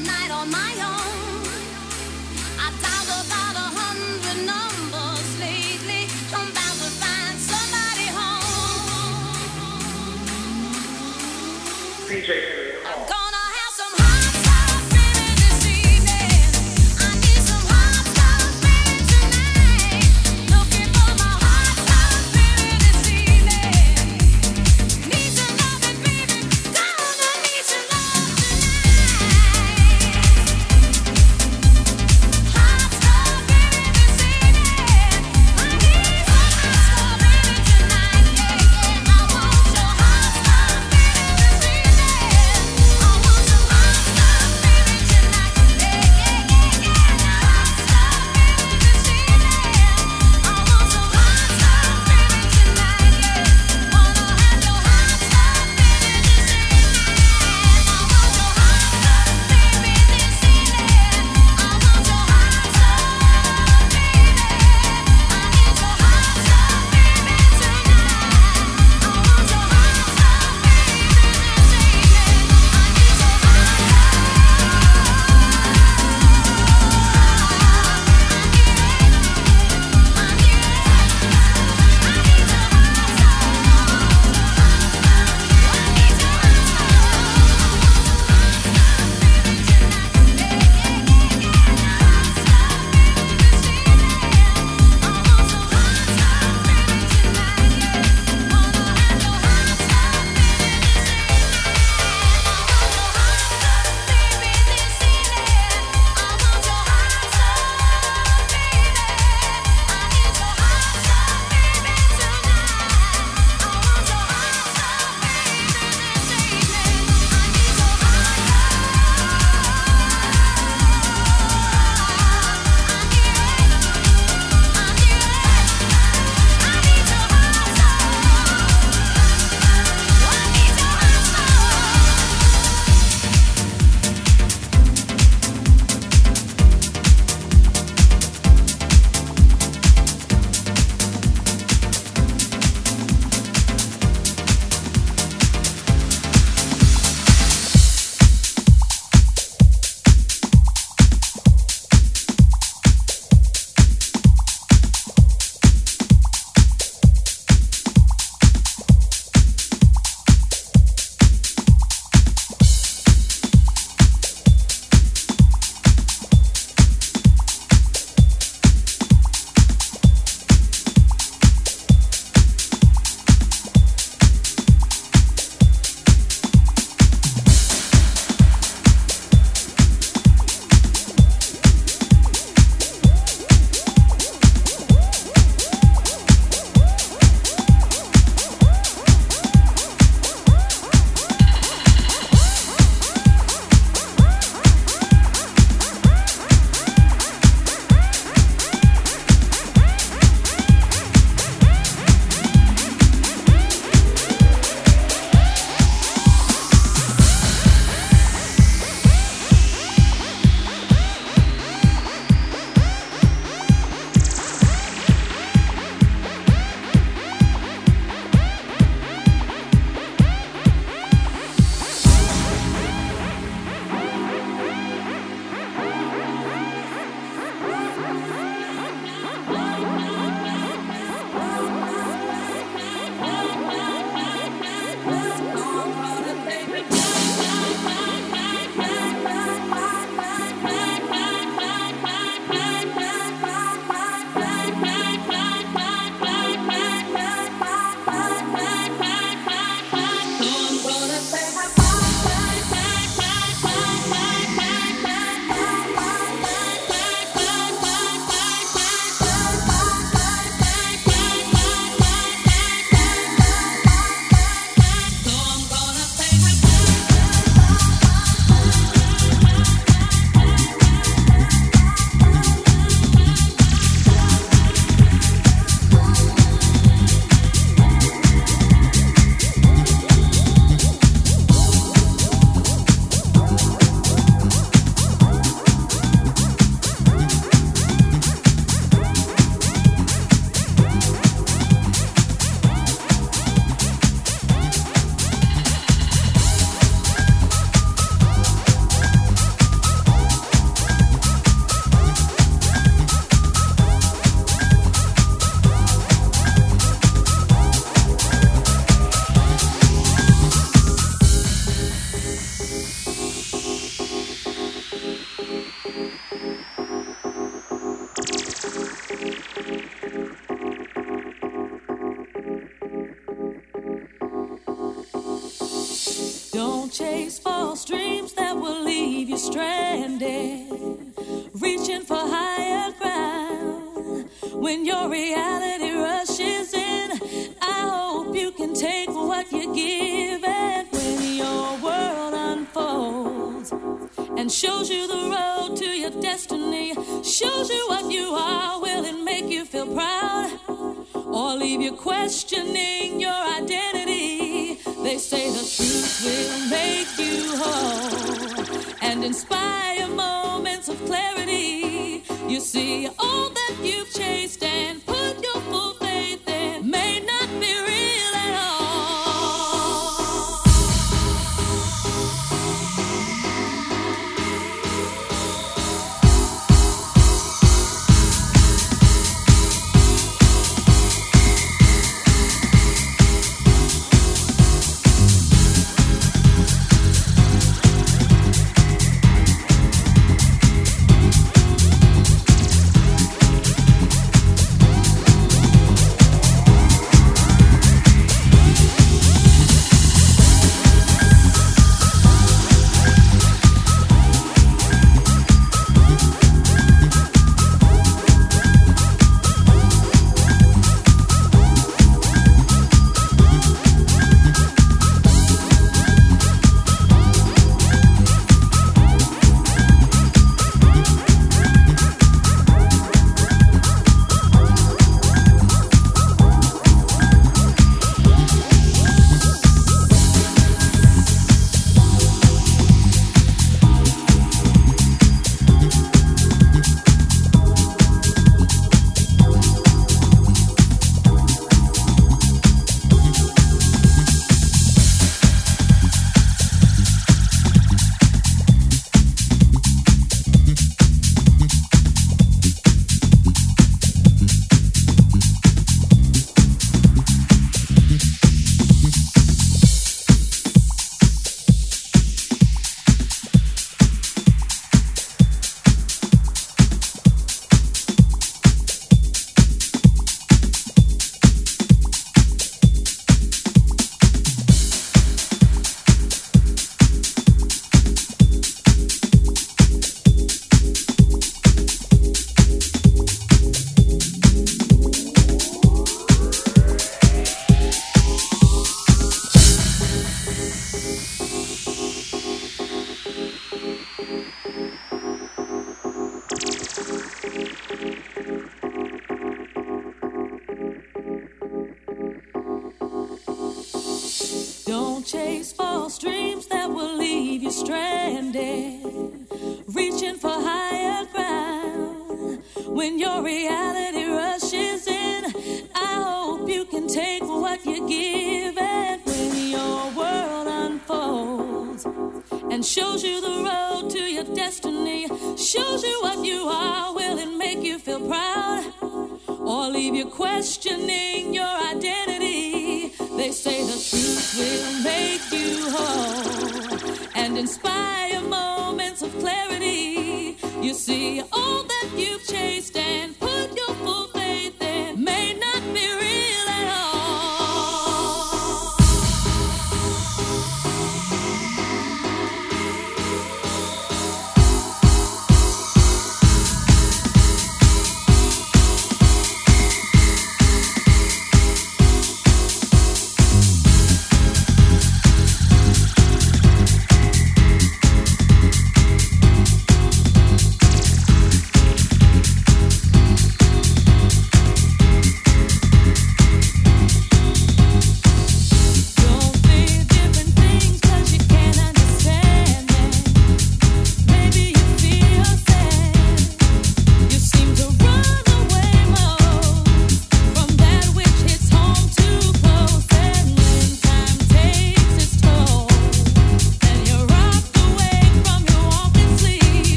night.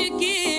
you give.